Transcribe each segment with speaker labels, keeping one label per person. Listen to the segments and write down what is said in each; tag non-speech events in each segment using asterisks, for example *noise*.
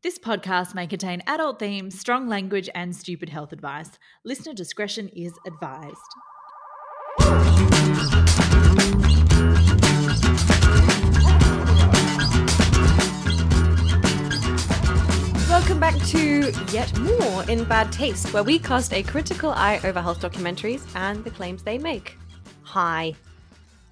Speaker 1: This podcast may contain adult themes, strong language, and stupid health advice. Listener discretion is advised.
Speaker 2: Welcome back to yet more in bad taste, where we cast a critical eye over health documentaries and the claims they make. Hi.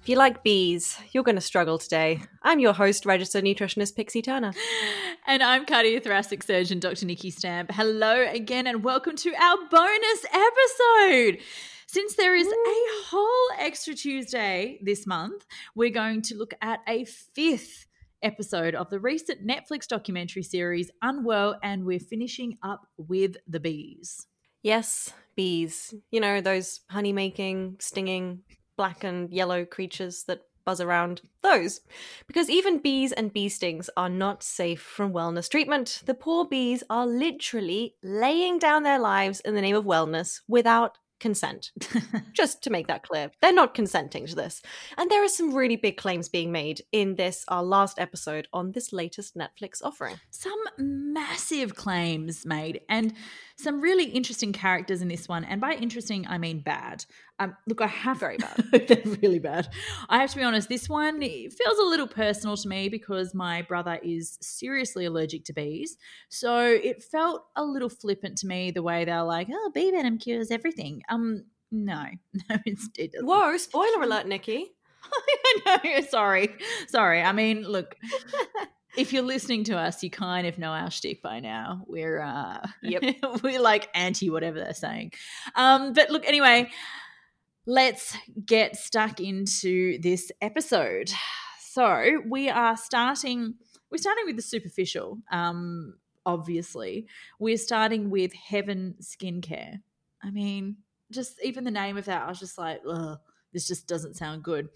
Speaker 2: If you like bees, you're going to struggle today. I'm your host, registered nutritionist Pixie Turner. *gasps*
Speaker 1: And I'm cardiothoracic surgeon Dr. Nikki Stamp. Hello again, and welcome to our bonus episode. Since there is a whole extra Tuesday this month, we're going to look at a fifth episode of the recent Netflix documentary series Unwell, and we're finishing up with the bees.
Speaker 2: Yes, bees. You know, those honey making, stinging, black and yellow creatures that buzz around. Those. Because even bees and bee stings are not safe from wellness treatment. The poor bees are literally laying down their lives in the name of wellness without consent. *laughs* Just to make that clear, they're not consenting to this. And there are some really big claims being made in this, our last episode on this latest Netflix offering.
Speaker 1: Some massive claims made, and some really interesting characters in this one. And by interesting, I mean bad. Um, look, I have
Speaker 2: Very bad. *laughs*
Speaker 1: They're really bad. I have to be honest. This one feels a little personal to me because my brother is seriously allergic to bees. So it felt a little flippant to me the way they're like, "Oh, bee venom cures everything." Um, no, *laughs* no, it's, it doesn't.
Speaker 2: Whoa, spoiler alert, Nikki. *laughs*
Speaker 1: I know. Sorry, sorry. I mean, look. If you're listening to us, you kind of know our shtick by now. We're uh,
Speaker 2: Yep.
Speaker 1: we're like anti whatever they're saying. Um, but look, anyway, let's get stuck into this episode. So we are starting. We're starting with the superficial. Um, obviously, we're starting with Heaven Skincare. I mean, just even the name of that, I was just like, ugh, this just doesn't sound good.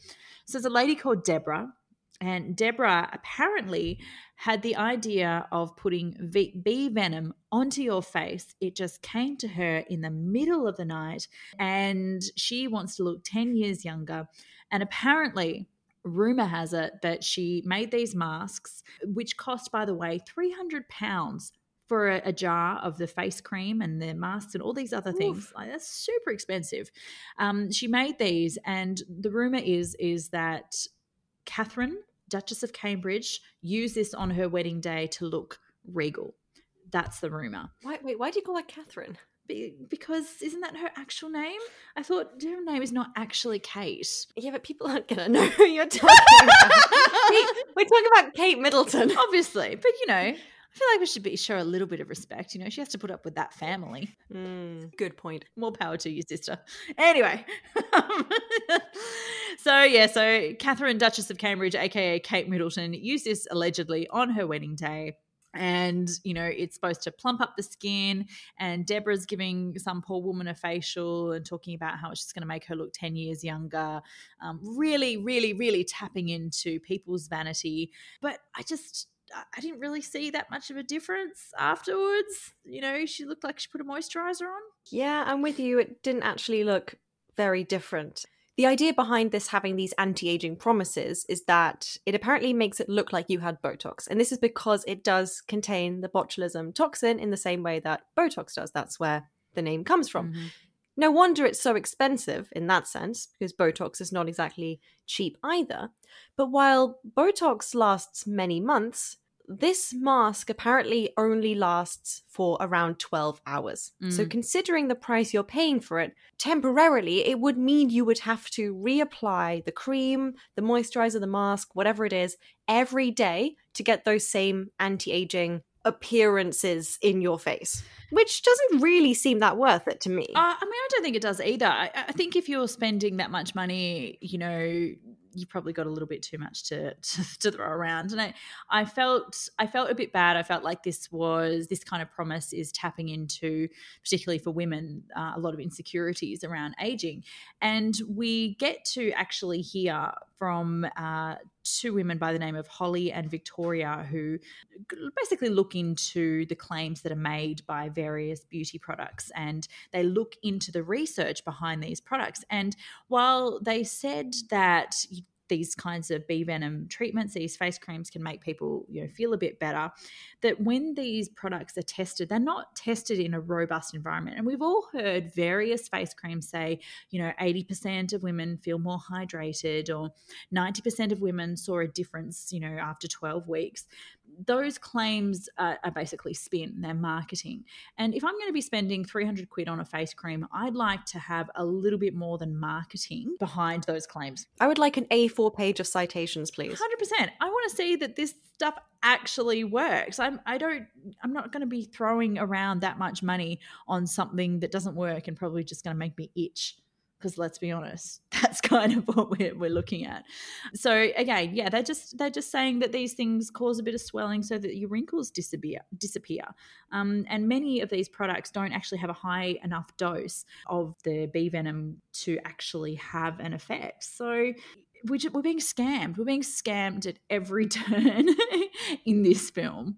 Speaker 1: So there's a lady called Deborah, and Deborah apparently had the idea of putting v- bee venom onto your face. It just came to her in the middle of the night, and she wants to look 10 years younger. And apparently, rumor has it that she made these masks, which cost, by the way, 300 pounds for a, a jar of the face cream and the masks and all these other things. Like, that's super expensive. Um, she made these, and the rumor is is that Catherine, Duchess of Cambridge, used this on her wedding day to look regal. That's the rumor.
Speaker 2: Why, wait, why do you call her Catherine?
Speaker 1: Be- because isn't that her actual name? I thought her name is not actually Kate.
Speaker 2: Yeah, but people aren't going to know who you're talking about. *laughs* Kate- We're talking about Kate Middleton.
Speaker 1: Obviously, but you know, I feel like we should be show a little bit of respect. You know, she has to put up with that family.
Speaker 2: Mm, good point.
Speaker 1: More power to you, sister. Anyway, *laughs* so yeah, so Catherine, Duchess of Cambridge, aka Kate Middleton, used this allegedly on her wedding day. And, you know, it's supposed to plump up the skin. And Deborah's giving some poor woman a facial and talking about how it's just going to make her look 10 years younger. Um, really, really, really tapping into people's vanity. But I just, I- didn't really see that much of a difference afterwards. You know, she looked like she put a moisturizer on.
Speaker 2: Yeah, I'm with you. It didn't actually look very different. The idea behind this having these anti aging promises is that it apparently makes it look like you had Botox. And this is because it does contain the botulism toxin in the same way that Botox does. That's where the name comes from.
Speaker 1: Mhm.
Speaker 2: No wonder it's so expensive in that sense, because Botox is not exactly cheap either. But while Botox lasts many months, this mask apparently only lasts for around 12 hours. So,
Speaker 1: Mm.
Speaker 2: considering the price you're paying for it, temporarily it would mean you would have to reapply the cream, the moisturizer, the mask, whatever it is, every day to get those same anti aging appearances in your face, which doesn't really seem that worth it to me.
Speaker 1: Uh, I mean, I don't think it does either. I, I think if you're spending that much money, you know, you probably got a little bit too much to, *laughs* to, to throw around. And I, I felt, I felt a bit bad. I felt like this was this kind of promise is tapping into, particularly for women, uh, a lot of insecurities around aging. And we get to actually hear from uh, two women by the name of Holly and Victoria who basically look into the claims that are made by various beauty products and they look into the research behind these products. And while they said that these kinds of bee venom treatments, these face creams can make people, you know, feel a bit better. That when these products are tested, they're not tested in a robust environment. And we've all heard various face creams say, you know, 80% of women feel more hydrated or 90% of women saw a difference, you know, after 12 weeks. Those claims are, are basically spin, they're marketing. And if I'm going to be spending 300 quid on a face cream, I'd like to have a little bit more than marketing behind those claims.
Speaker 2: I would like an A4 page of citations, please.
Speaker 1: 100%. I want to see that this stuff actually works. I'm I don't I'm not going to be throwing around that much money on something that doesn't work and probably just going to make me itch because let's be honest *laughs* that's kind of what we're, we're looking at. So again yeah they're just they're just saying that these things cause a bit of swelling so that your wrinkles disappear disappear. Um, and many of these products don't actually have a high enough dose of the bee venom to actually have an effect. So we're, just, we're being scammed. We're being scammed at every *laughs* turn in this film.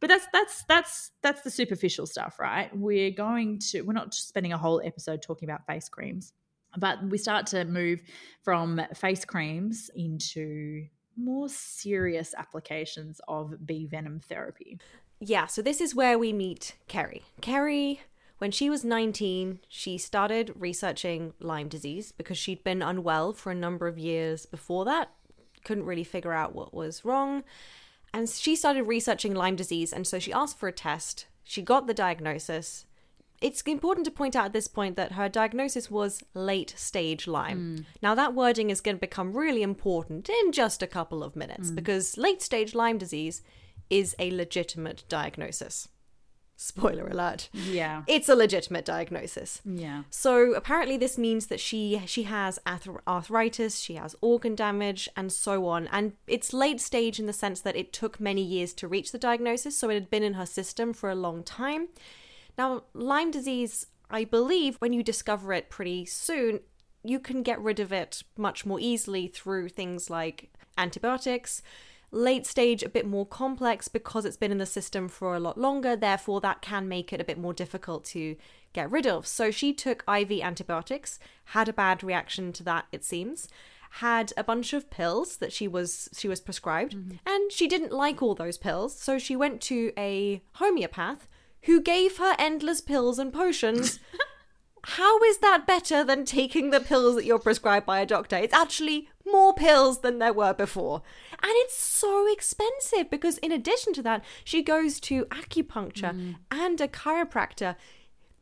Speaker 1: But that's that's that's that's the superficial stuff right? We're going to we're not spending a whole episode talking about face creams but we start to move from face creams into more serious applications of bee venom therapy.
Speaker 2: Yeah, so this is where we meet Kerry. Kerry, when she was 19, she started researching Lyme disease because she'd been unwell for a number of years before that, couldn't really figure out what was wrong. And she started researching Lyme disease, and so she asked for a test. She got the diagnosis. It's important to point out at this point that her diagnosis was late stage Lyme. Hmm. Now, that wording is going to become really important in just a couple of minutes hmm. because late stage Lyme disease is a legitimate diagnosis. Spoiler alert.
Speaker 1: Yeah.
Speaker 2: It's a legitimate diagnosis.
Speaker 1: Yeah.
Speaker 2: So apparently this means that she she has arthritis, she has organ damage and so on. And it's late stage in the sense that it took many years to reach the diagnosis, so it had been in her system for a long time. Now, Lyme disease, I believe when you discover it pretty soon, you can get rid of it much more easily through things like antibiotics. Late stage, a bit more complex because it's been in the system for a lot longer, therefore, that can make it a bit more difficult to get rid of. So, she took IV antibiotics, had a bad reaction to that, it seems had a bunch of pills that she was she was prescribed mm-hmm. and she didn't like all those pills so she went to a homeopath who gave her endless pills and potions *laughs* how is that better than taking the pills that you're prescribed by a doctor? It's actually more pills than there were before. And it's so expensive because, in addition to that, she goes to acupuncture mm. and a chiropractor.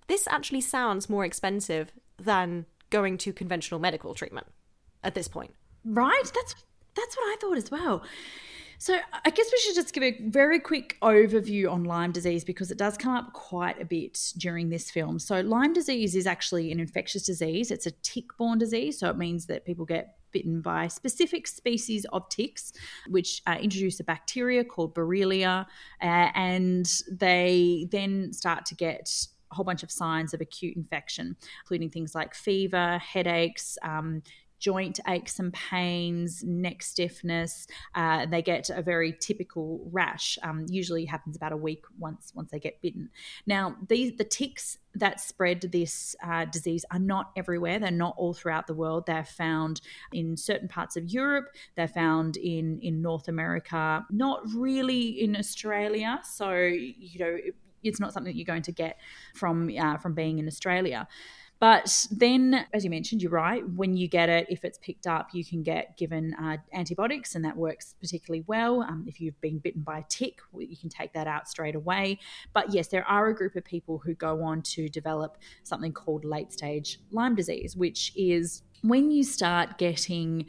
Speaker 2: This actually sounds more expensive than going to conventional medical treatment at this point.
Speaker 1: Right? That's that's what I thought as well. So I guess we should just give a very quick overview on Lyme disease because it does come up quite a bit during this film. So Lyme disease is actually an infectious disease. It's a tick-borne disease, so it means that people get bitten by specific species of ticks, which uh, introduce a bacteria called Borrelia, uh, and they then start to get a whole bunch of signs of acute infection, including things like fever, headaches, um, joint aches and pains, neck stiffness. Uh, they get a very typical rash. Um, usually happens about a week once once they get bitten. Now, these the ticks that spread this uh, disease are not everywhere. They're not all throughout the world. They're found in certain parts of Europe. They're found in in North America. Not really in Australia. So you know it's not something that you're going to get from uh, from being in Australia. But then, as you mentioned, you're right. When you get it, if it's picked up, you can get given uh, antibiotics, and that works particularly well. Um, if you've been bitten by a tick, you can take that out straight away. But yes, there are a group of people who go on to develop something called late stage Lyme disease, which is when you start getting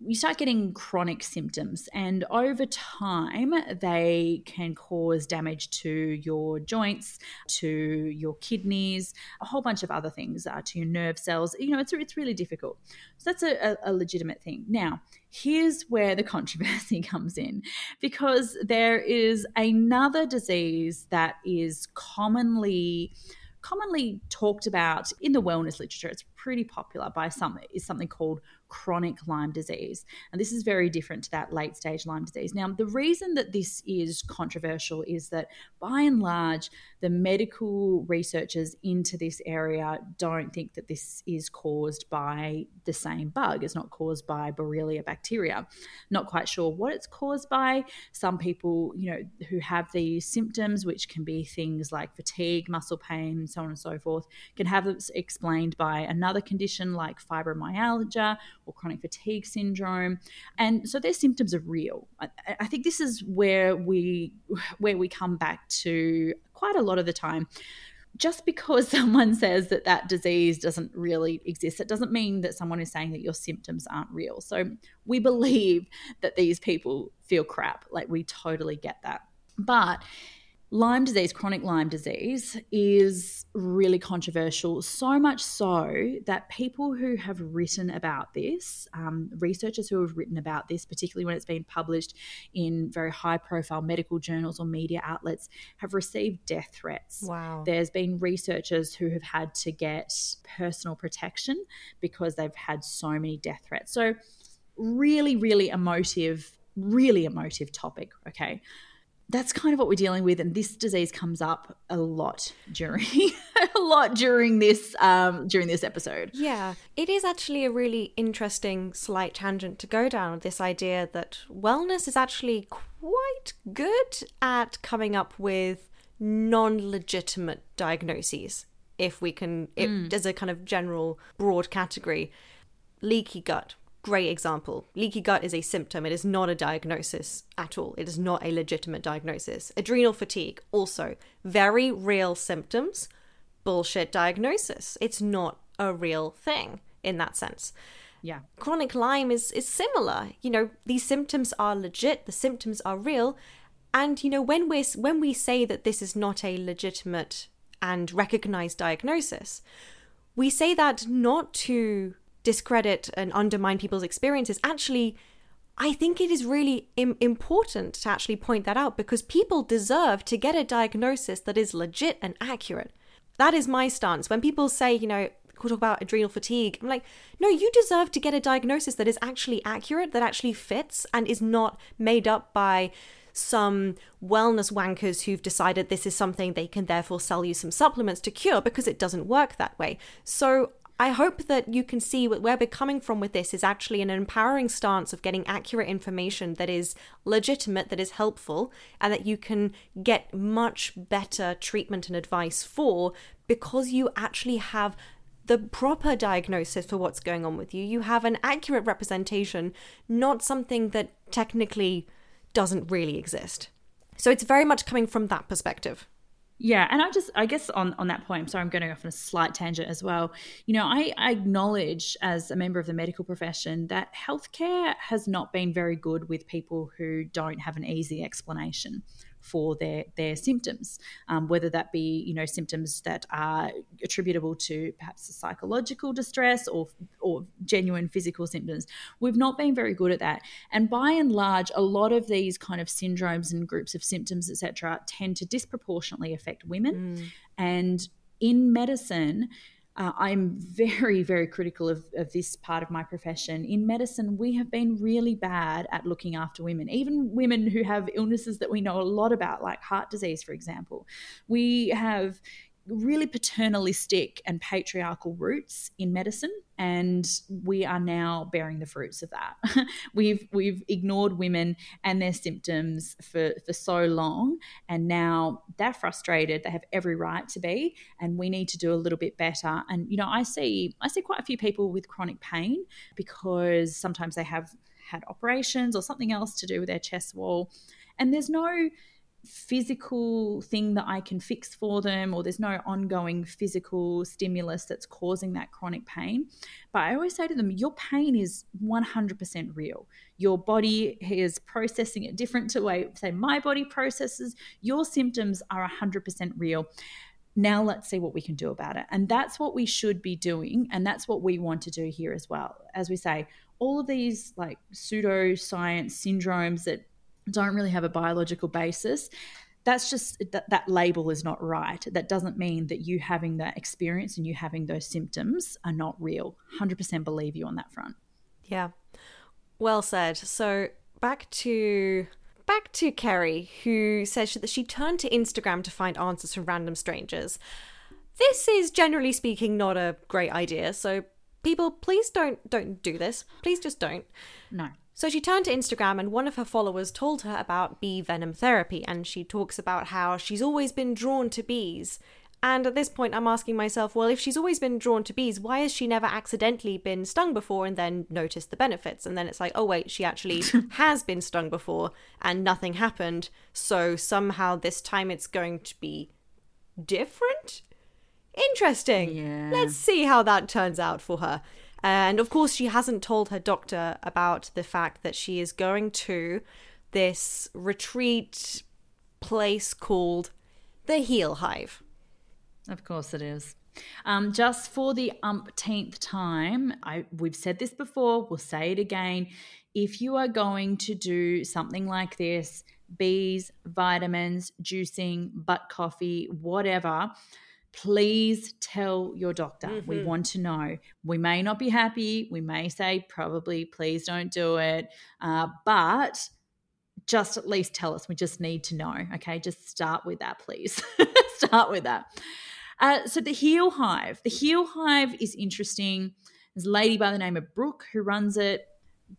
Speaker 1: you start getting chronic symptoms, and over time, they can cause damage to your joints, to your kidneys, a whole bunch of other things, uh, to your nerve cells. You know, it's, it's really difficult. So that's a, a legitimate thing. Now, here's where the *laughs* controversy comes in because there is another disease that is commonly commonly talked about in the wellness literature. It's pretty popular by some is something called chronic Lyme disease. And this is very different to that late stage Lyme disease. Now, the reason that this is controversial is that by and large, the medical researchers into this area don't think that this is caused by the same bug. It's not caused by Borrelia bacteria. Not quite sure what it's caused by. Some people, you know, who have these symptoms, which can be things like fatigue, muscle pain, and so on and so forth, can have it explained by another condition like fibromyalgia or chronic fatigue syndrome. And so their symptoms are real. I, I think this is where we where we come back to quite a lot of the time just because *laughs* someone says that that disease doesn't really exist, it doesn't mean that someone is saying that your symptoms aren't real. So we believe that these people feel crap. Like we totally get that. But Lyme disease, chronic Lyme disease, is really controversial, so much so that people who have written about this, um, researchers who have written about this, particularly when it's been published in very high profile medical journals or media outlets, have received death threats.
Speaker 2: Wow.
Speaker 1: There's been researchers who have had to get personal protection because they've had so many death threats. So, really, really emotive, really emotive topic, okay? That's kind of what we're dealing with and this disease comes up a lot during *laughs* a lot during this um during this episode.
Speaker 2: Yeah it is actually a really interesting slight tangent to go down this idea that wellness is actually quite good at coming up with non-legitimate diagnoses if we can it, mm. as a kind of general broad category. Leaky gut great example. Leaky gut is a symptom, it is not a diagnosis at all. It is not a legitimate diagnosis. Adrenal fatigue, also very real symptoms, bullshit diagnosis. It's not a real thing in that sense.
Speaker 1: Yeah.
Speaker 2: Chronic Lyme is is similar. You know, these symptoms are legit, the symptoms are real, and you know when we when we say that this is not a legitimate and recognized diagnosis, we say that not to discredit and undermine people's experiences actually I think it is really Im- important to actually point that out because people deserve to get a diagnosis that is legit and accurate. That is my stance. When people say, you know, we'll talk about adrenal fatigue, I'm like, no, you deserve to get a diagnosis that is actually accurate, that actually fits, and is not made up by some wellness wankers who've decided this is something they can therefore sell you some supplements to cure because it doesn't work that way. So I hope that you can see where we're coming from with this is actually an empowering stance of getting accurate information that is legitimate, that is helpful, and that you can get much better treatment and advice for because you actually have the proper diagnosis for what's going on with you. You have an accurate representation, not something that technically doesn't really exist. So it's very much coming from that perspective.
Speaker 1: Yeah, and I just I guess on on that point, I'm sorry, I'm going off on a slight tangent as well. You know, I, I acknowledge as a member of the medical profession that healthcare has not been very good with people who don't have an easy explanation for their their symptoms, um, whether that be you know symptoms that are attributable to perhaps psychological distress or or genuine physical symptoms. We've not been very good at that, and by and large, a lot of these kind of syndromes and groups of symptoms, etc., tend to disproportionately affect women, mm. and in medicine uh, I'm very, very critical of, of this part of my profession. In medicine, we have been really bad at looking after women, even women who have illnesses that we know a lot about, like heart disease, for example. We have really paternalistic and patriarchal roots in medicine and we are now bearing the fruits of that. *laughs* We've we've ignored women and their symptoms for for so long and now they're frustrated. They have every right to be and we need to do a little bit better. And you know i see i see quite a few people with chronic pain because sometimes they have had operations or something else to do with their chest wall and there's no physical thing that I can fix for them, or there's no ongoing physical stimulus that's causing that chronic pain. But I always say to them, your pain is 100% real. Your body is processing it different to way, say, my body processes. Your symptoms are 100% real. Now let's see what we can do about it. And that's what we should be doing. And that's what we want to do here as well. As we say, all of these like pseudo science syndromes that don't really have a biological basis that's just that, that label is not right. That doesn't mean that you having that experience and you having those symptoms are not real. 100% believe you on that front.
Speaker 2: Yeah. Well said. So back to back to kerry who says that she turned to instagram to find answers from random strangers. This is generally speaking not a great idea. So people please don't don't do this. Please just don't.
Speaker 1: No
Speaker 2: so she turned to Instagram and one of her followers told her about bee venom therapy and she talks about how she's always been drawn to bees. And at this point, I'm asking myself, well, if she's always been drawn to bees, why has she never accidentally been stung before and then noticed the benefits? And then it's like, oh, wait, she actually *laughs* has been stung before and nothing happened. So somehow this time it's going to be different? Interesting.
Speaker 1: Yeah.
Speaker 2: Let's see how that turns out for her. And of course, she hasn't told her doctor about the fact that she is going to this retreat place called the Heal Hive.
Speaker 1: Of course, it is. Um, just for the umpteenth time, I, we've said this before, we'll say it again. If you are going to do something like this, bees, vitamins, juicing, butt coffee, whatever, please tell your doctor. Mm-hmm. We want to know. We may not be happy. We may say, probably, please don't do it. Uh, but just at least tell us. We just need to know. Okay. Just start with that, please. *laughs* start with that. Uh, so, the Heal Hive. The Heal Hive is interesting. There's a lady by the name of Brooke who runs it.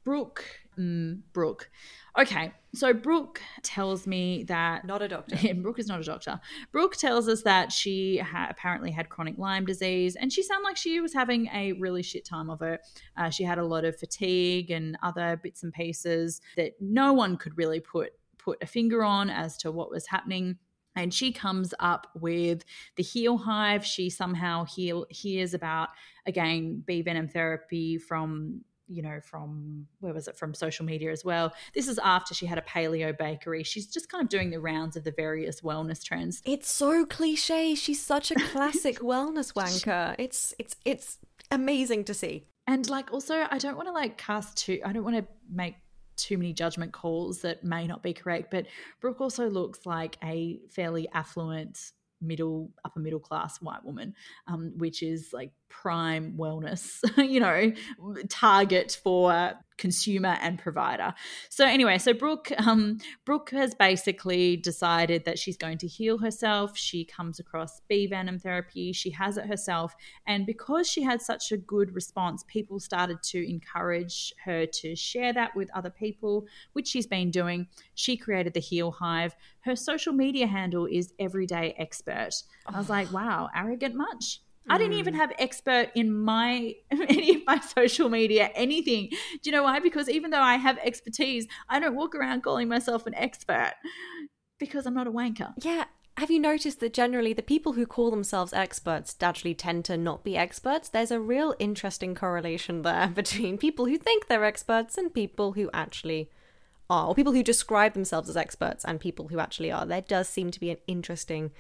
Speaker 1: Brooke, mm, Brooke. Okay, so Brooke tells me that
Speaker 2: not a doctor. *laughs*
Speaker 1: Brooke is not a doctor. Brooke tells us that she ha- apparently had chronic Lyme disease, and she sounded like she was having a really shit time of it. Uh, she had a lot of fatigue and other bits and pieces that no one could really put put a finger on as to what was happening and she comes up with the heal hive she somehow heal, hears about again bee venom therapy from you know, from where was it from social media as well. This is after she had a paleo bakery. She's just kind of doing the rounds of the various wellness trends.
Speaker 2: It's so cliche. She's such a classic *laughs* wellness wanker. It's it's it's amazing to see.
Speaker 1: And like also I don't want to like cast too I don't want to make too many judgment calls that may not be correct, but Brooke also looks like a fairly affluent middle upper middle class white woman um, which is like prime wellness *laughs* you know target for consumer and provider. So anyway, so Brooke, um, Brooke has basically decided that she's going to heal herself. She comes across bee venom therapy. She has it herself, and because she had such a good response, people started to encourage her to share that with other people, which she's been doing. She created the Heal Hive. Her social media handle is Everyday Expert. I was like, wow, arrogant much? I didn't even mm. have expert in my *laughs* any of my social media, anything. Do you know why? Because even though I have expertise, I don't walk around calling myself an expert because I'm not a wanker.
Speaker 2: Yeah. Have you noticed that generally the people who call themselves experts actually tend to not be experts? There's a real interesting correlation there *laughs* between people who think they're experts and people who actually are, or people who describe themselves as experts and people who actually are. There does seem to be an interesting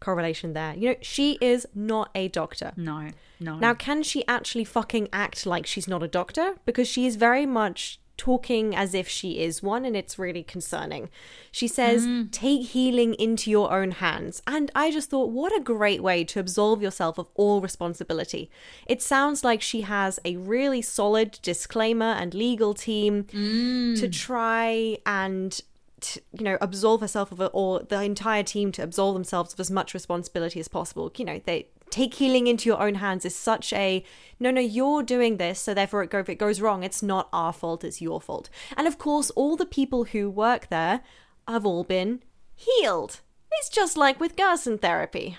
Speaker 2: correlation there. You know, she is not a doctor.
Speaker 1: No, no.
Speaker 2: Now, can she actually fucking act like she's not a doctor? Because she is very much talking as if she is one, and it's really concerning. She says, mm. Take healing into your own hands. And I just thought, what a great way to absolve yourself of all responsibility. It sounds like she has a really solid disclaimer and legal team
Speaker 1: mm.
Speaker 2: to try and to, you know absolve herself of it or the entire team to absolve themselves of as much responsibility as possible you know they take healing into your own hands is such a no no you're doing this so therefore it go, if it goes wrong it's not our fault it's your fault. And of course all the people who work there have all been healed. It's just like with Gerson therapy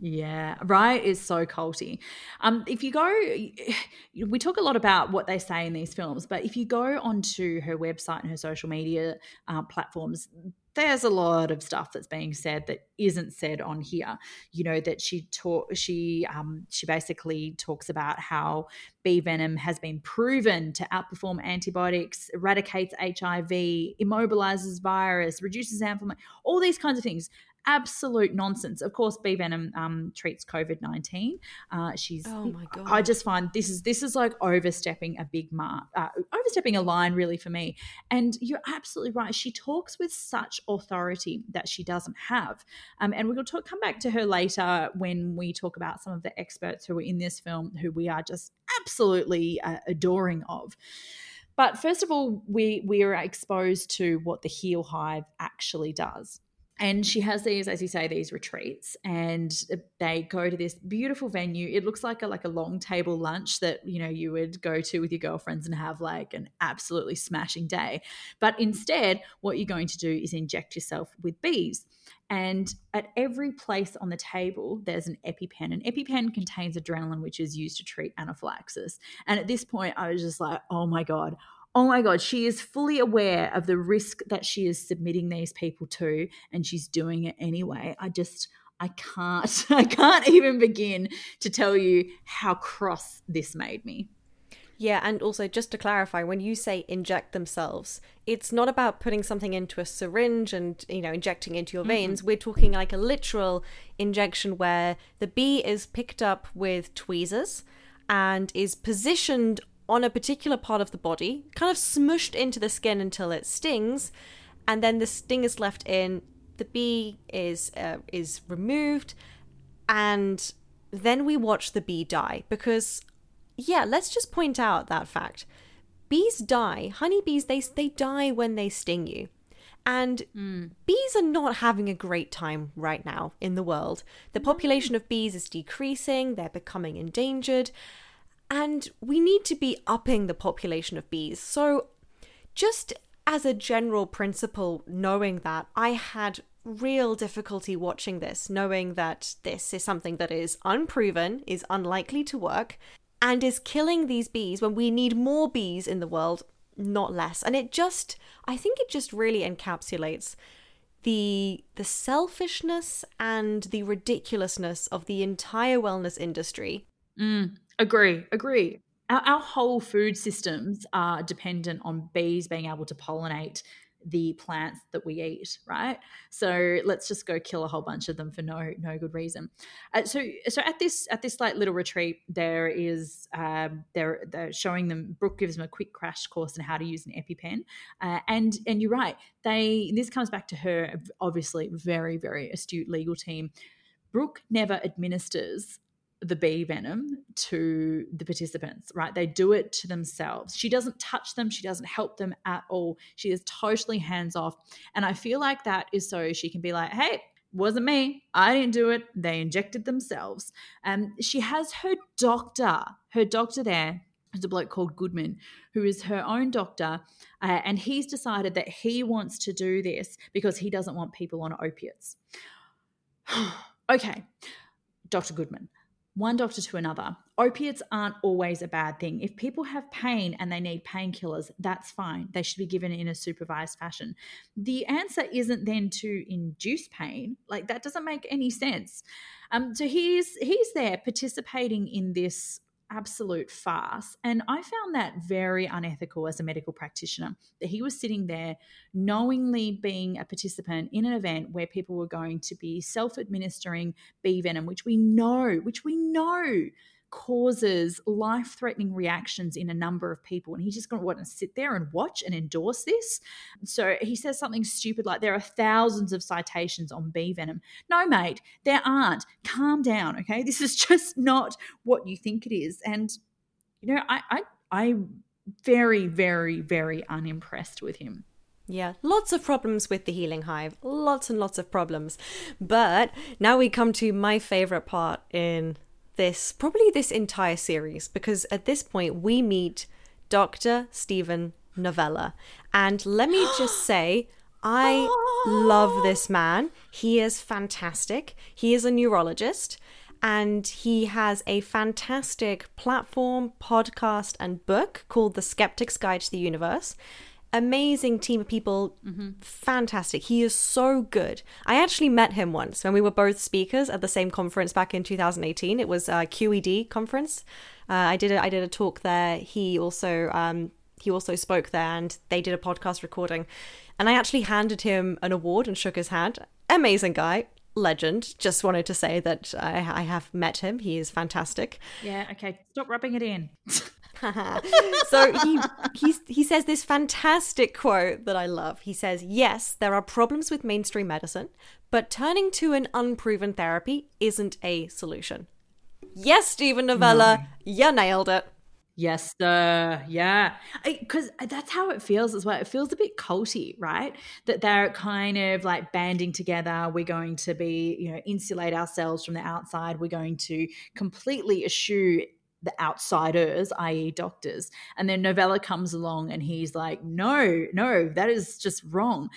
Speaker 1: Yeah, right. Is so culty. Um, if you go, *sighs* we talk a lot about what they say in these films, but if you go onto her website and her social media uh, platforms, there's a lot of stuff that's being said that isn't said on here. You know that she talk, she um, she basically talks about how bee venom has been proven to outperform antibiotics, eradicates HIV, immobilizes virus, reduces inflammation, all these kinds of things absolute nonsense. Of course, bee venom um, treats COVID nineteen. Uh, she's.
Speaker 2: Oh my god!
Speaker 1: I just find this is this is like overstepping a big mark, uh, overstepping a line really for me. And you're absolutely right. She talks with such authority that she doesn't have. Um, and we'll talk, come back to her later when we talk about some of the experts who are in this film, who we are just absolutely uh, adoring of. But first of all, we we are exposed to what the Heal Hive actually does and she has these as you say these retreats and they go to this beautiful venue it looks like a like a long table lunch that you know you would go to with your girlfriends and have like an absolutely smashing day but instead what you're going to do is inject yourself with bees and at every place on the table, there's an EpiPen. An EpiPen contains adrenaline, which is used to treat anaphylaxis. And at this point, I was just like, oh my God, oh my God, she is fully aware of the risk that she is submitting these people to, and she's doing it anyway. I just, I can't, *laughs* I can't even begin to tell you how cross this made me.
Speaker 2: Yeah, and also just to clarify, when you say inject themselves, it's not about putting something into a syringe and, you know, injecting into your veins. Mm-hmm. We're talking like a literal injection where the bee is picked up with tweezers and is positioned on a particular part of the body, kind of smushed into the skin until it stings, and then the sting is left in. The bee is uh, is removed, and then we watch the bee die because, yeah, let's just point out that fact. Bees die. Honeybees they they die when they sting you. And mm. bees are not having a great time right now in the world. The population of bees is decreasing, they're becoming endangered. And we need to be upping the population of bees. So, just as a general principle, knowing that, I had real difficulty watching this, knowing that this is something that is unproven, is unlikely to work, and is killing these bees when we need more bees in the world, not less. And it just, I think it just really encapsulates the the selfishness and the ridiculousness of the entire wellness industry.
Speaker 1: Mm. Agree, agree. Our, our whole food systems are dependent on bees being able to pollinate the plants that we eat, right? So let's just go kill a whole bunch of them for no no good reason. Uh, so so at this at this like little retreat, there is um, they're they're showing them. Brooke gives them a quick crash course on how to use an EpiPen, uh, and and you're right. They this comes back to her obviously very very astute legal team. Brooke never administers the bee venom to the participants, right? They do it to themselves. She doesn't touch them, she doesn't help them at all. She is totally hands off. And I feel like that is so she can be like, hey, wasn't me. I didn't do it. They injected themselves. And um, she has her doctor, her doctor there, there, is a bloke called Goodman, who is her own doctor. Uh, and he's decided that he wants to do this because he doesn't want people on opiates. *sighs* okay, Dr. Goodman one doctor to another. Opiates aren't always a bad thing. If people have pain and they need painkillers, that's fine. They should be given in a supervised fashion. The answer isn't then to induce pain. Like that doesn't make any sense. Um, so he's he's there participating in this absolute farce. And I found that very unethical as a medical practitioner that he was sitting there knowingly being a participant in an event where people were going to be self administering bee venom, which we know, which we know causes life threatening reactions in a number of people. And he's just going to want to sit there and watch and endorse this. So he says something stupid like, There are thousands of citations on bee venom. No, mate, there aren't. Calm down, okay? This is *laughs* just not what you think it is. And, you know, I, I, I'm very, very, very unimpressed with him.
Speaker 2: Yeah, lots of problems with the healing hive. Lots and lots of problems. But now we come to my favorite part in this, probably this entire series, because at this point we meet Dr. Steven Novella. And let me just *gasps* say, I love this man. He is fantastic. He is a neurologist and he has a fantastic platform, podcast, and book called The Skeptic's Guide to the Universe amazing team of people. Mm-hmm. Fantastic. He is so good. I actually met him once when we were both speakers at the same conference back in 2018. It was a QED conference. Uh, I did a, I did a talk there. He also um, he also spoke there, and they did a podcast recording. And I actually handed him an award and shook his hand. Amazing guy. Legend. Just wanted to say that I, I have met him. He is fantastic.
Speaker 1: Yeah, okay. Stop rubbing it in. *laughs* *laughs*
Speaker 2: so he he he says this fantastic quote that I love. He says, "Yes, there are problems with mainstream medicine, but turning to an unproven therapy isn't a solution." Yes, Steven Novella, no. you nailed it.
Speaker 1: Yes, sir. Yeah. Because that's how it feels as well. It feels a bit culty, right? That they're kind of like banding together. We're going to be, you know, insulate ourselves from the outside. We're going to completely eschew the outsiders, i.e., doctors. And then Novella comes along and he's like, no, no, that is just wrong.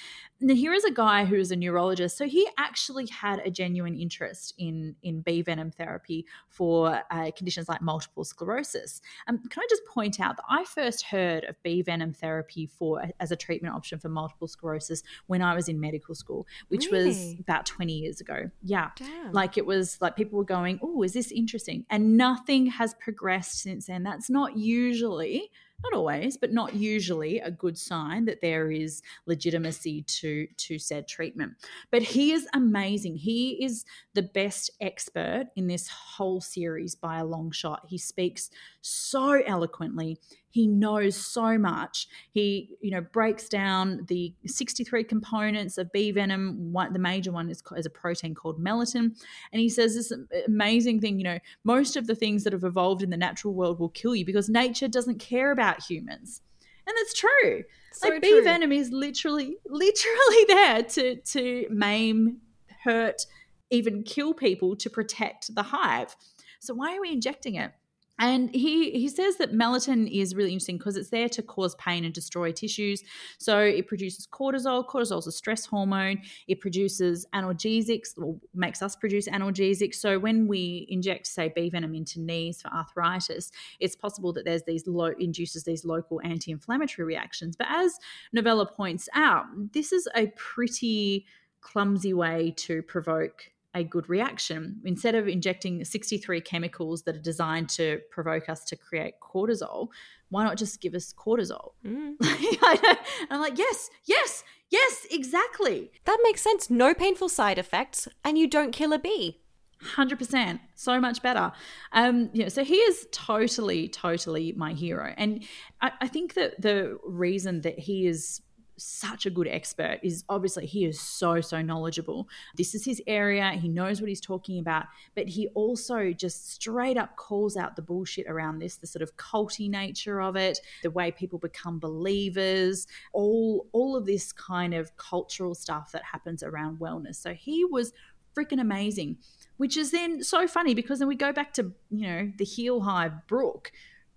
Speaker 1: And here is a guy who is a neurologist. So he actually had a genuine interest in, in bee venom therapy for uh, conditions like multiple sclerosis. Um, can I just point out that I first heard of bee venom therapy for as a treatment option for multiple sclerosis when I was in medical school, which really? was about 20 years ago. Yeah. Damn. Like it was like people were going, oh, is this interesting? And nothing has progressed since then. That's not usually not always, but not usually a good sign that there is legitimacy to to said treatment. But he is amazing. He is the best expert in this whole series by a long shot. He speaks so eloquently. He knows so much. He, you know, breaks down the 63 components of bee venom. One, the major one is, is a protein called melittin. And he says this amazing thing, you know, most of the things that have evolved in the natural world will kill you because nature doesn't care about humans. And that's true. So like bee venom is literally, literally *laughs* there to to maim, hurt, even kill people to protect the hive. So why are we injecting it? And he he says that melittin is really interesting because it's there to cause pain and destroy tissues. So it produces cortisol. Cortisol is a stress hormone. It produces analgesics, or makes us produce analgesics. So when we inject, say, bee venom into knees for arthritis, it's possible that there's these low induces these local anti-inflammatory reactions. But as Novella points out, this is a pretty clumsy way to provoke a good reaction. Instead of injecting 63 chemicals that are designed to provoke us to create cortisol, why not just give us cortisol?
Speaker 2: Mm. *laughs*
Speaker 1: I'm like, yes, yes, yes, exactly.
Speaker 2: That makes sense. No painful side effects, and you don't kill a bee.
Speaker 1: Hundred percent, so much better. Um, you know, so he is totally, totally my hero, and I, I think that the reason that he is such a good expert is obviously he is so so knowledgeable. This is his area he knows what he's talking about but he also just straight up calls out the bullshit around this the sort of culty nature of it the way people become believers all all of this kind of cultural stuff that happens around wellness. So he was freaking amazing which is then so funny because then we go back to you know the Heal Hive brooke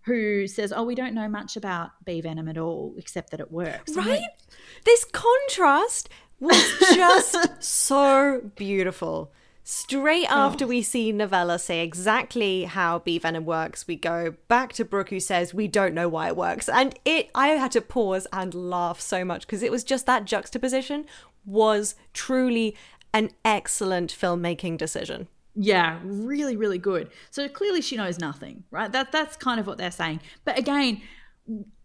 Speaker 1: who says, "Oh, we don't know much about bee venom at all, except that it works."
Speaker 2: Right?
Speaker 1: like,
Speaker 2: This contrast was just *laughs* so beautiful. Straight oh. after we see Novella say exactly how bee venom works, we go back to Brooke who says we don't know why it works. And it I had to pause and laugh so much because it was just that juxtaposition was truly an excellent filmmaking decision.
Speaker 1: Yeah, really, really good. So clearly she knows nothing, right? That that's kind of what they're saying. But again,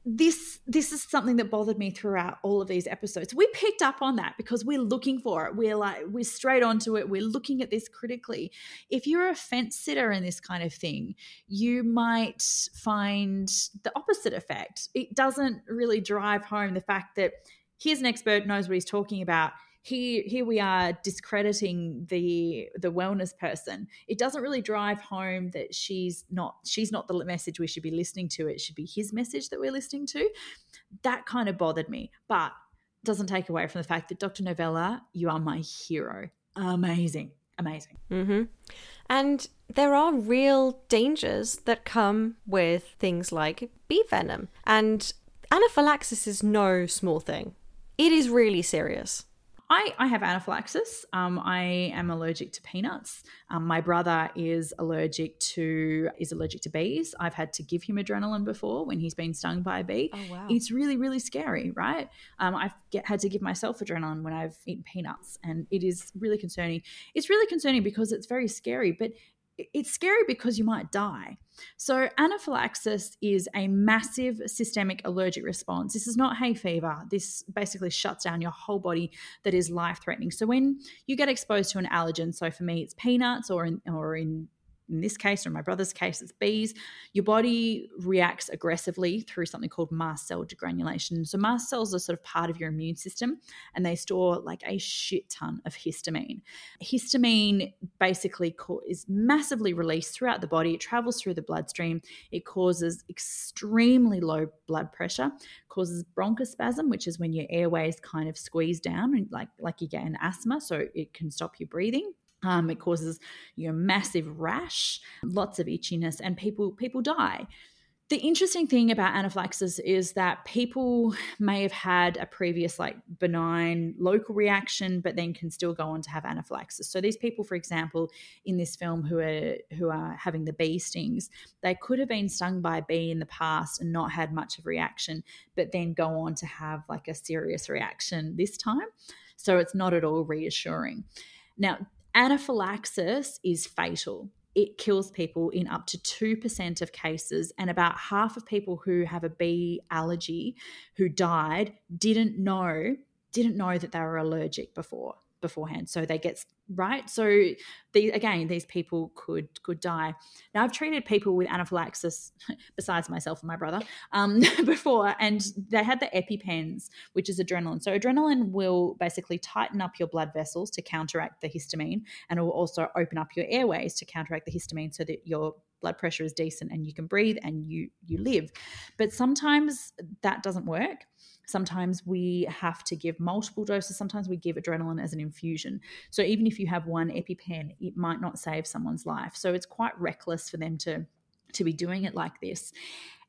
Speaker 1: this this is something that bothered me throughout all of these episodes. We picked up on that because we're looking for it. We're like we're straight onto it. We're looking at this critically. If you're a fence sitter in this kind of thing, you might find the opposite effect. It doesn't really drive home the fact that here's an expert knows what he's talking about here here we are discrediting the the wellness person. It doesn't really drive home that she's not she's not the message we should be listening to. It should be his message that we're listening to. That kind of bothered me but doesn't take away from the fact that dr novella you are my hero. Amazing. Amazing.
Speaker 2: Hmm And there are real dangers that come with things like bee venom. And anaphylaxis is no small thing. It is really serious.
Speaker 1: I, I have anaphylaxis. Um, I am allergic to peanuts. Um, my brother is allergic to is allergic to bees. I've had to give him adrenaline before when he's been stung by a bee.
Speaker 2: Oh, wow.
Speaker 1: It's really really scary, right? Um, I've get, had to give myself adrenaline when I've eaten peanuts, and it is really concerning. It's really concerning because it's very scary, but it's scary because you might die. So, anaphylaxis is a massive systemic allergic response. This is not hay fever. This basically shuts down your whole body that is life threatening. So, when you get exposed to an allergen, so for me, it's peanuts, or in, or in in this case, or in my brother's case, it's bees, your body reacts aggressively through something called mast cell degranulation. So, mast cells are sort of part of your immune system and they store like a shit ton of histamine. Histamine basically is massively released throughout the body, it travels through the bloodstream, it causes extremely low blood pressure, causes bronchospasm, which is when your airways kind of squeeze down, and like, like you get an asthma, so it can stop your breathing. Um, it causes you know massive rash, lots of itchiness, and people people die. The interesting thing about anaphylaxis is that people may have had a previous like benign local reaction, but then can still go on to have anaphylaxis. So these people, for example, in this film who are who are having the bee stings, they could have been stung by a bee in the past and not had much of a reaction, but then go on to have like a serious reaction this time. So it's not at all reassuring. Now, anaphylaxis is fatal. It kills people in up to 2% of cases, and about half of people who have a bee allergy who died didn't know didn't know that they were allergic before beforehand so they get right? So the, again these people could could die. Now i've treated people with anaphylaxis *laughs* besides myself and my brother um, *laughs* before and they had the epipens which is adrenaline. So adrenaline will basically tighten up your blood vessels to counteract the histamine and it will also open up your airways to counteract the histamine so that your blood pressure is decent and you can breathe and you you live. But sometimes that doesn't work sometimes we have to give multiple doses sometimes we give adrenaline as an infusion. So even if you have one epipen it might not save someone's life. So it's quite reckless for them to to be doing it like this.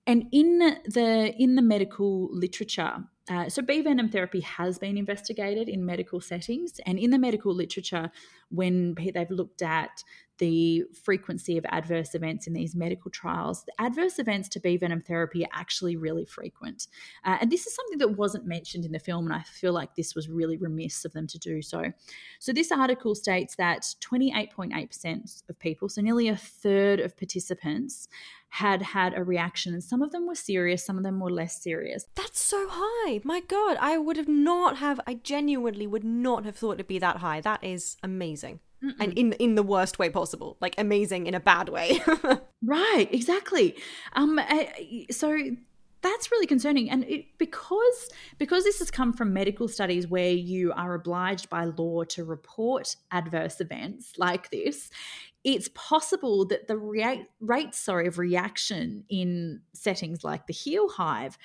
Speaker 1: And in the in the medical literature uh, so bee venom therapy has been investigated in medical settings. And in the medical literature when they've looked at the frequency of adverse events in these medical trials, the adverse events to bee venom therapy are actually really frequent. Uh, and this is something that wasn't mentioned in the film, and I feel like this was really remiss of them to do so. So, this article states that 28.8% of people, so nearly a third of participants, had had a reaction, and some of them were serious, some of them were less serious.
Speaker 2: That's so high. My God, I would have not have. I genuinely would not have thought it'd be that high. That is amazing, Mm-mm. and in in the worst way possible, like amazing in a bad way. *laughs*
Speaker 1: right, exactly. Um, so that's really concerning and it, because because this has come from medical studies where you are obliged by law to report adverse events like this it's possible that the rea- rates sorry of reaction in settings like the Heal Hive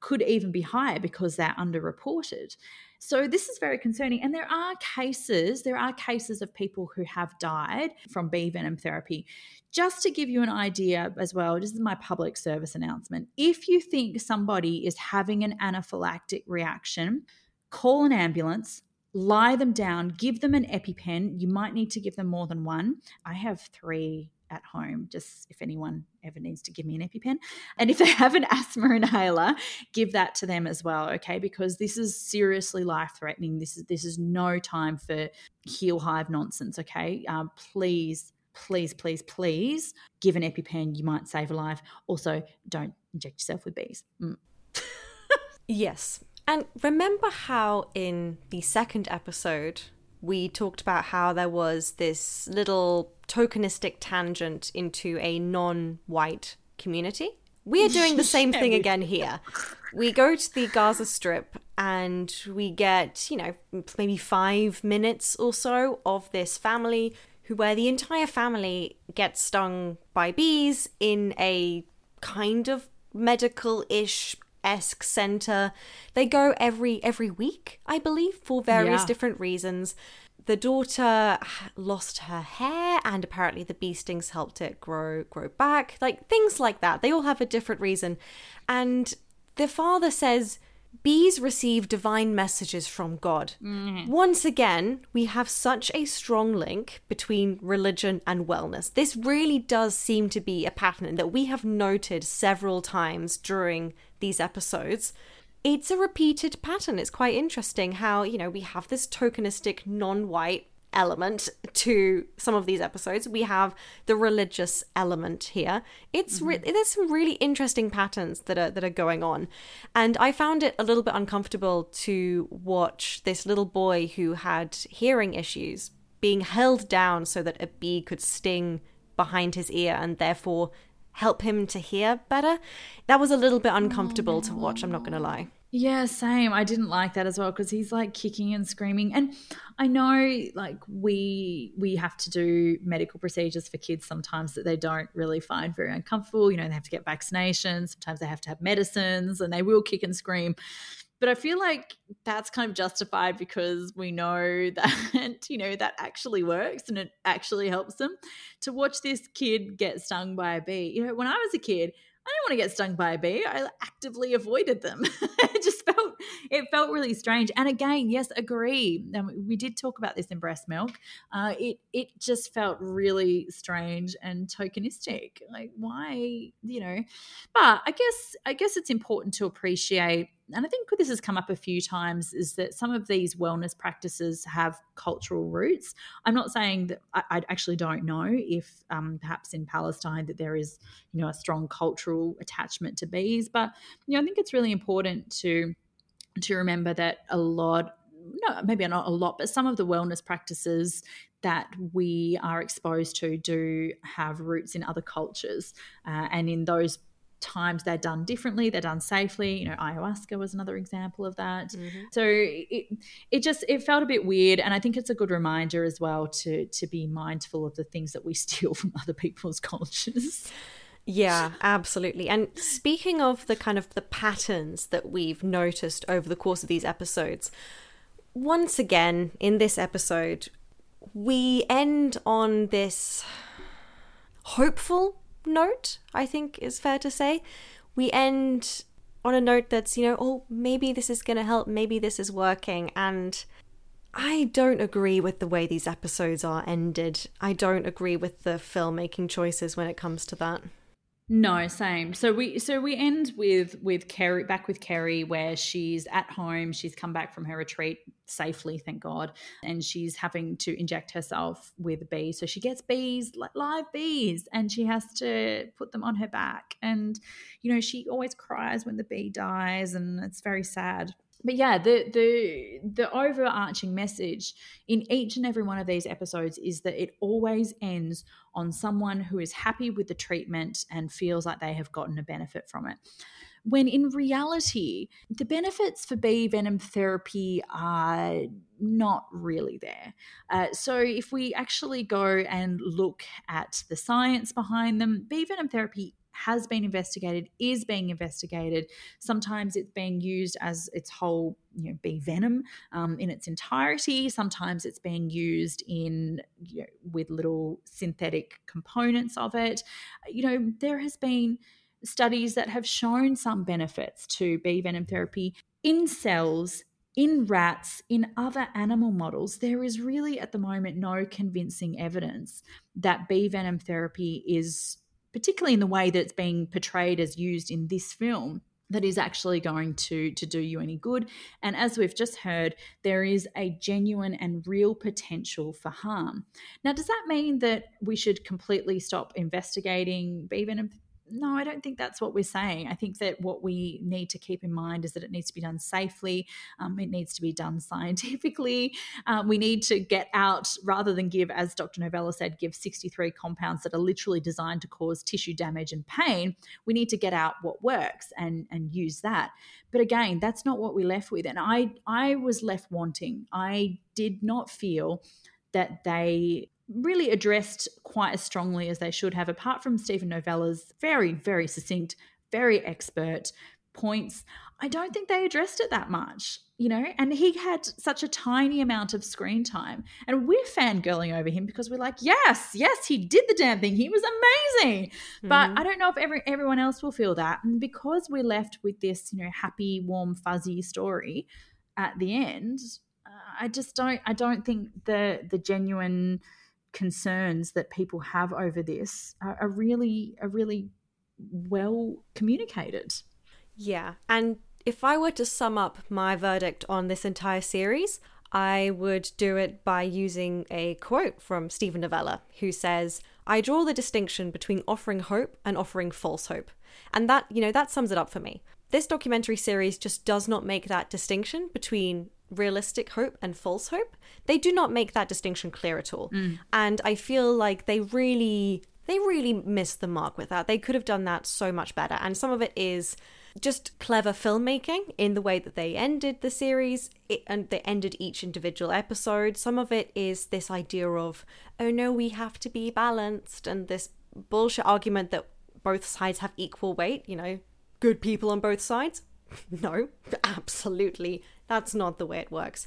Speaker 1: could even be higher because they're underreported. So this is very concerning. And there are cases, there are cases of people who have died from bee venom therapy. Just to give you an idea as well, this is my public service announcement. If you think somebody is having an anaphylactic reaction, call an ambulance, lie them down, give them an EpiPen. You might need to give them more than one. I have three at home, just if anyone ever needs to give me an EpiPen. And if they *laughs* have an asthma inhaler, give that to them as well, okay? Because this is seriously life threatening. This is this is no time for Heal Hive nonsense, okay? Um, please, please, please, please give an EpiPen. You might save a life. Also, don't inject yourself with bees. Mm. *laughs*
Speaker 2: yes, and remember how in the second episode we talked about how there was this little tokenistic tangent into a non white community? We are doing the same thing *laughs* again here. We go to the Gaza Strip and we get, you know, maybe five minutes or so of this family who, where the entire family gets stung by bees in a kind of medical ish esque center. They go every every week, I believe, for various yeah. different reasons. The daughter lost her hair, and apparently the bee stings helped it grow grow back. Like things like that. They all have a different reason, and the father says bees receive divine messages from God. Mm. Once again, we have such a strong link between religion and wellness. This really does seem to be a pattern that we have noted several times during these episodes. It's a repeated pattern. It's quite interesting how, you know, we have this tokenistic non white element to some of these episodes. We have the religious element here. It's mm-hmm. re- there's some really interesting patterns that are that are going on, and I found it a little bit uncomfortable to watch this little boy who had hearing issues being held down so that a bee could sting behind his ear and therefore help him to hear better. That was a little bit uncomfortable to watch. I'm not going to lie.
Speaker 1: Yeah, same. I didn't like that as well because he's like kicking and screaming. And I know like we we have to do medical procedures for kids sometimes that they don't really find very uncomfortable. You know, they have to get vaccinations, sometimes they have to have medicines and they will kick and scream. But I feel like that's kind of justified because we know *laughs* that, you know, that actually works and it actually helps them. To watch this kid get stung by a bee, you know, when I was a kid, I didn't want to get stung by a bee. I actively avoided them. *laughs* it just felt it felt really strange. And again, yes, agree. And we did talk about this in breast milk. Uh, it it just felt really strange and tokenistic. Like why, you know? But I guess I guess it's important to appreciate and I think this has come up a few times, is that some of these wellness practices have cultural roots. I'm not saying that I, I actually don't know if um, perhaps in Palestine that there is, you know, a strong cultural attachment to bees, but you know, I think it's really important to to remember that a lot no, maybe not a lot, but some of the wellness practices that we are exposed to do have roots in other cultures. Uh, and in those times they're done differently they're done safely you know ayahuasca was another example of that mm-hmm. so it, it just it felt a bit weird and i think it's a good reminder as well to to be mindful of the things that we *laughs* steal from other people's cultures
Speaker 2: yeah, absolutely. And speaking of the kind of the patterns that we've noticed over the course of these episodes, once again in this episode, we end on this hopeful note, I think is fair to say. We end on a note that's, you know, oh, maybe this is going to help, maybe this is working. And I don't agree with the way these episodes are ended. I don't agree with the filmmaking choices when it comes to that.
Speaker 1: No, same. So we so we end with with Kerry back with Kerry where she's at home. She's come back from her retreat safely, thank God, and she's having to inject herself with bees. So she gets bees, live bees, and she has to put them on her back. And you know, she always cries when the bee dies, and it's very sad but yeah the the the overarching message in each and every one of these episodes is that it always ends on someone who is happy with the treatment and feels like they have gotten a benefit from it. When in reality the benefits for bee venom therapy are not really there. Uh, so if we actually go and look at the science behind them bee venom therapy has been investigated, is being investigated. Sometimes it's being used as its whole, you know, bee venom um, in its entirety. Sometimes it's being used in you know, with little synthetic components of it. You know, there has been studies that have shown some benefits to bee venom therapy in cells in rats, in other animal models, there is really at the moment no convincing evidence that bee venom therapy is particularly in the way that it's being portrayed as used in this film that is actually going to to do you any good. And as we've just heard there is a genuine and real potential for harm. Now does that mean that we should completely stop investigating bee venom no, I don't think that's what we're saying. I think that what we need to keep in mind is that it needs to be done safely, um, it needs to be done *laughs* scientifically. Um, we need to get out, rather than give, as Dr. Novella said, give 63 compounds that are literally designed to cause tissue damage and pain. We need to get out what works and, and use that. But again, that's not what we're left with. And I, I was left wanting. I did not feel that they really addressed quite as strongly as they should have, apart from Steven Novella's very, very succinct, very expert points. I don't think they addressed it that much, you know, and he had such a tiny amount of screen time. And we're fangirling over him because we're like, yes, yes, he did the damn thing. He was amazing. Mm-hmm. But I don't know if every, everyone else will feel that. And because we're left with this, you know, happy, warm, fuzzy story at the end, uh, I just don't, I don't think the, the genuine, concerns that people have over this are, are really are really well communicated.
Speaker 2: Yeah, and if I were to sum up my verdict on this entire series, I would do it by using a quote from Steven Novella, who says, I draw the distinction between offering hope and offering false hope. And that, you know, that sums it up for me. This documentary series just does not make that distinction between realistic hope and false hope. They do not make that distinction clear at all. Mm. And I feel like they really they really missed the mark with that. They could have done that so much better. And some of it is just clever filmmaking in the way that they ended the series it, and they ended each individual episode. Some of it is this idea of, oh no, we have to be balanced, and this bullshit argument that both sides have equal weight, you know, good people on both sides. *laughs* no, absolutely that's not the way it works.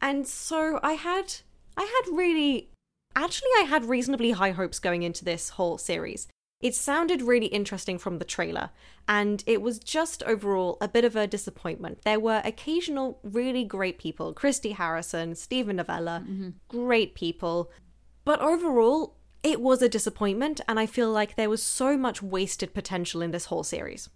Speaker 2: And so I had I had really actually I had reasonably high hopes going into this whole series. It sounded really interesting from the trailer, and it was just overall a bit of a disappointment. There were occasional really great people Christy Harrison, Steven Novella, mm-hmm. great people. But overall, it was a disappointment, and I feel like there was so much wasted potential in this whole series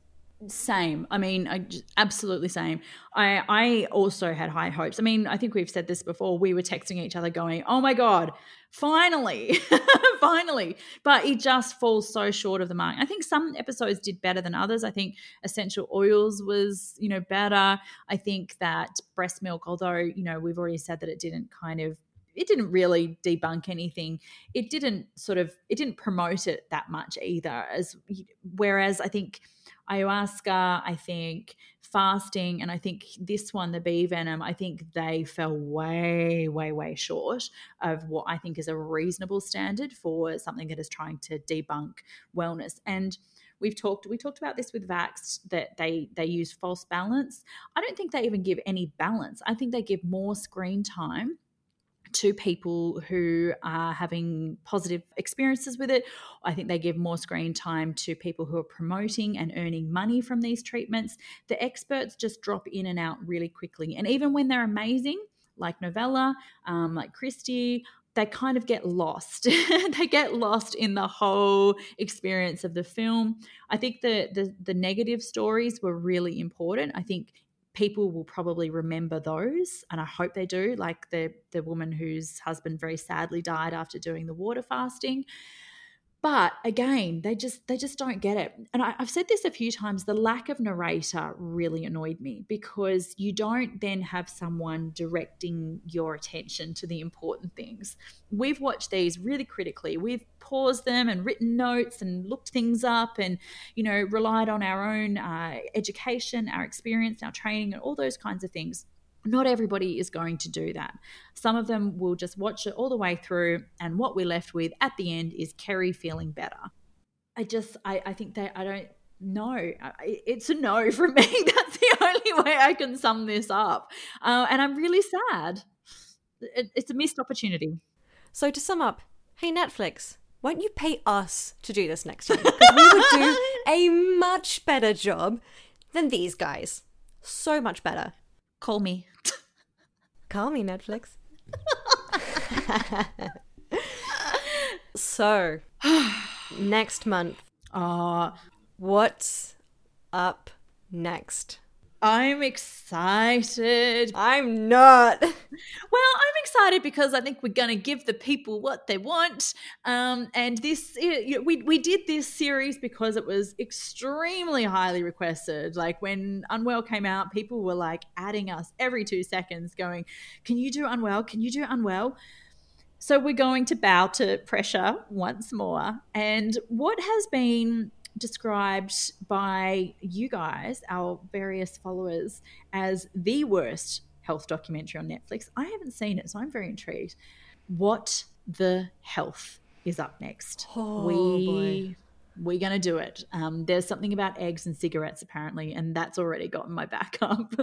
Speaker 1: same. I mean I, just, absolutely same. I i also had high hopes. I mean i think we've said this before. We were texting each other going oh my god finally *laughs* finally. But it just falls so short of the mark. I think some episodes did better than others. I think essential oils was you know better. I think that breast milk although you know we've already said that it didn't kind of it didn't really debunk anything. It didn't sort of it didn't promote it that much either. As whereas I think ayahuasca, I think fasting, and I think this one, the bee venom, I think they fell way, way, way short of what I think is a reasonable standard for something that is trying to debunk wellness. And we've talked we talked about this with vax that they they use false balance i don't think they even give any balance i think they give more screen time to people who are having positive experiences with it. I think they give more screen time to people who are promoting and earning money from these treatments. The experts just drop in and out really quickly. And even when they're amazing, like Novella, um, like Christy, they kind of get lost. *laughs* they get lost in the whole experience of the film. I think the, the the negative stories were really important. I think people will probably remember those and i hope they do like the the woman whose husband very sadly died after doing the water fasting but again they just they just don't get it. And I, have said this a few times the lack of narrator really annoyed me because you don't then have someone directing your attention to the important things. We've watched these really critically. We've paused them and written notes and looked things up and you know relied on our own uh, education our experience our training and all those kinds of things not everybody is going to do that. Some of them will just watch it all the way through, and what we're left with at the end is Kerry feeling better. I just, I, I think that I don't know. It's a no *laughs* from me. That's the only way I can sum this up. Uh, and I'm really sad. It, it's a missed opportunity.
Speaker 2: So, to sum up, hey, Netflix, won't you pay us to do this next time? Because we would do *laughs* a much better job than these guys. So much better.
Speaker 1: Call me.
Speaker 2: Call me, Netflix. *laughs* so, *sighs* next month.
Speaker 1: Uh,
Speaker 2: what's up next?
Speaker 1: I'm excited.
Speaker 2: I'm not. *laughs*
Speaker 1: Well, I'm excited because I think we're going to give the people what they want. Um, and this, you know, we we did this series because it was extremely highly requested. Like when Unwell came out, people were like adding us every two seconds, going, "Can you do Unwell? Can you do Unwell?" So we're going to bow to pressure once more. And what has been described by you guys, our various followers, as the worst health documentary on Netflix. I haven't seen it, so I'm very intrigued. What the health is up next?
Speaker 2: Oh,
Speaker 1: we
Speaker 2: boy.
Speaker 1: we're gonna do it. Um, there's something about eggs and cigarettes apparently, and that's already gotten my back *laughs* up.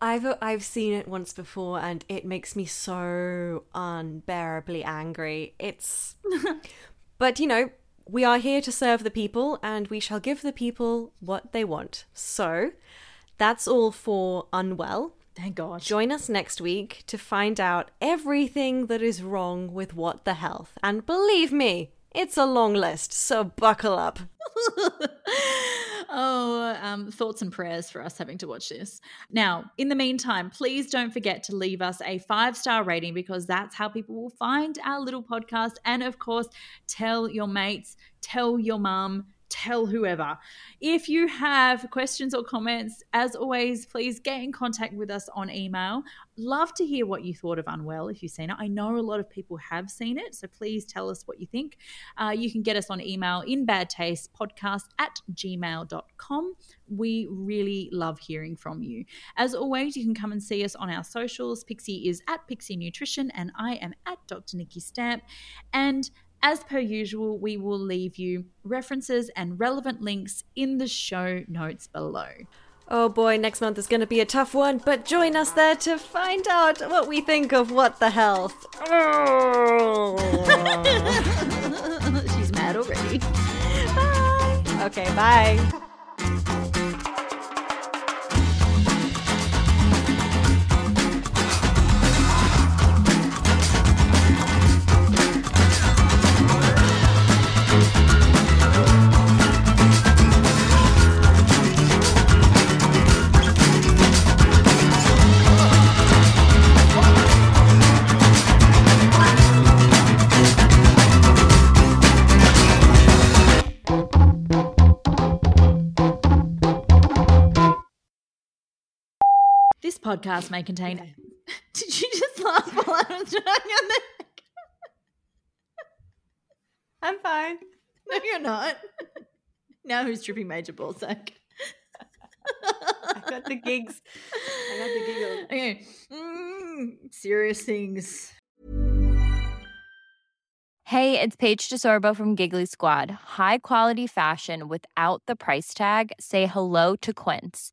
Speaker 2: I've I've seen it once before and it makes me so unbearably angry. It's *laughs* But you know, we are here to serve the people and we shall give the people what they want. So, that's all for Unwell.
Speaker 1: Thank God.
Speaker 2: Join us next week to find out everything that is wrong with What the Health. And believe me, it's a long list, so buckle up. *laughs*
Speaker 1: oh, um, thoughts and prayers for us having to watch this. Now, in the meantime, please don't forget to leave us a five star rating because that's how people will find our little podcast. And of course, tell your mates, tell your mum, tell whoever. If you have questions or comments, as always, please get in contact with us on email. Love to hear what you thought of Unwell if you've seen it. I know a lot of people have seen it, so please tell us what you think. Uh, you can get us on email in bad taste podcast at gmail.com. We really love hearing from you. As always, you can come and see us on our socials. Pixie is at Pixie Nutrition, and I am at Dr. Nikki Stamp. And as per usual, we will leave you references and relevant links in the show notes below.
Speaker 2: Oh boy, next month is going to be a tough one, but join us there to find out what we think of What the Health. *laughs* Oh.
Speaker 1: She's mad already. *laughs*
Speaker 2: Bye. Okay, bye.
Speaker 1: Podcast may contain. *laughs* Did you just laugh while I was trying your neck?
Speaker 2: I'm fine.
Speaker 1: No, you're not. Now who's tripping Major Ballsack?
Speaker 2: I got the gigs. I got the giggles. *laughs*
Speaker 1: Okay. Mm, serious things.
Speaker 3: Hey, it's Paige DeSorbo from Giggly Squad. High quality fashion without the price tag. Say hello to Quince.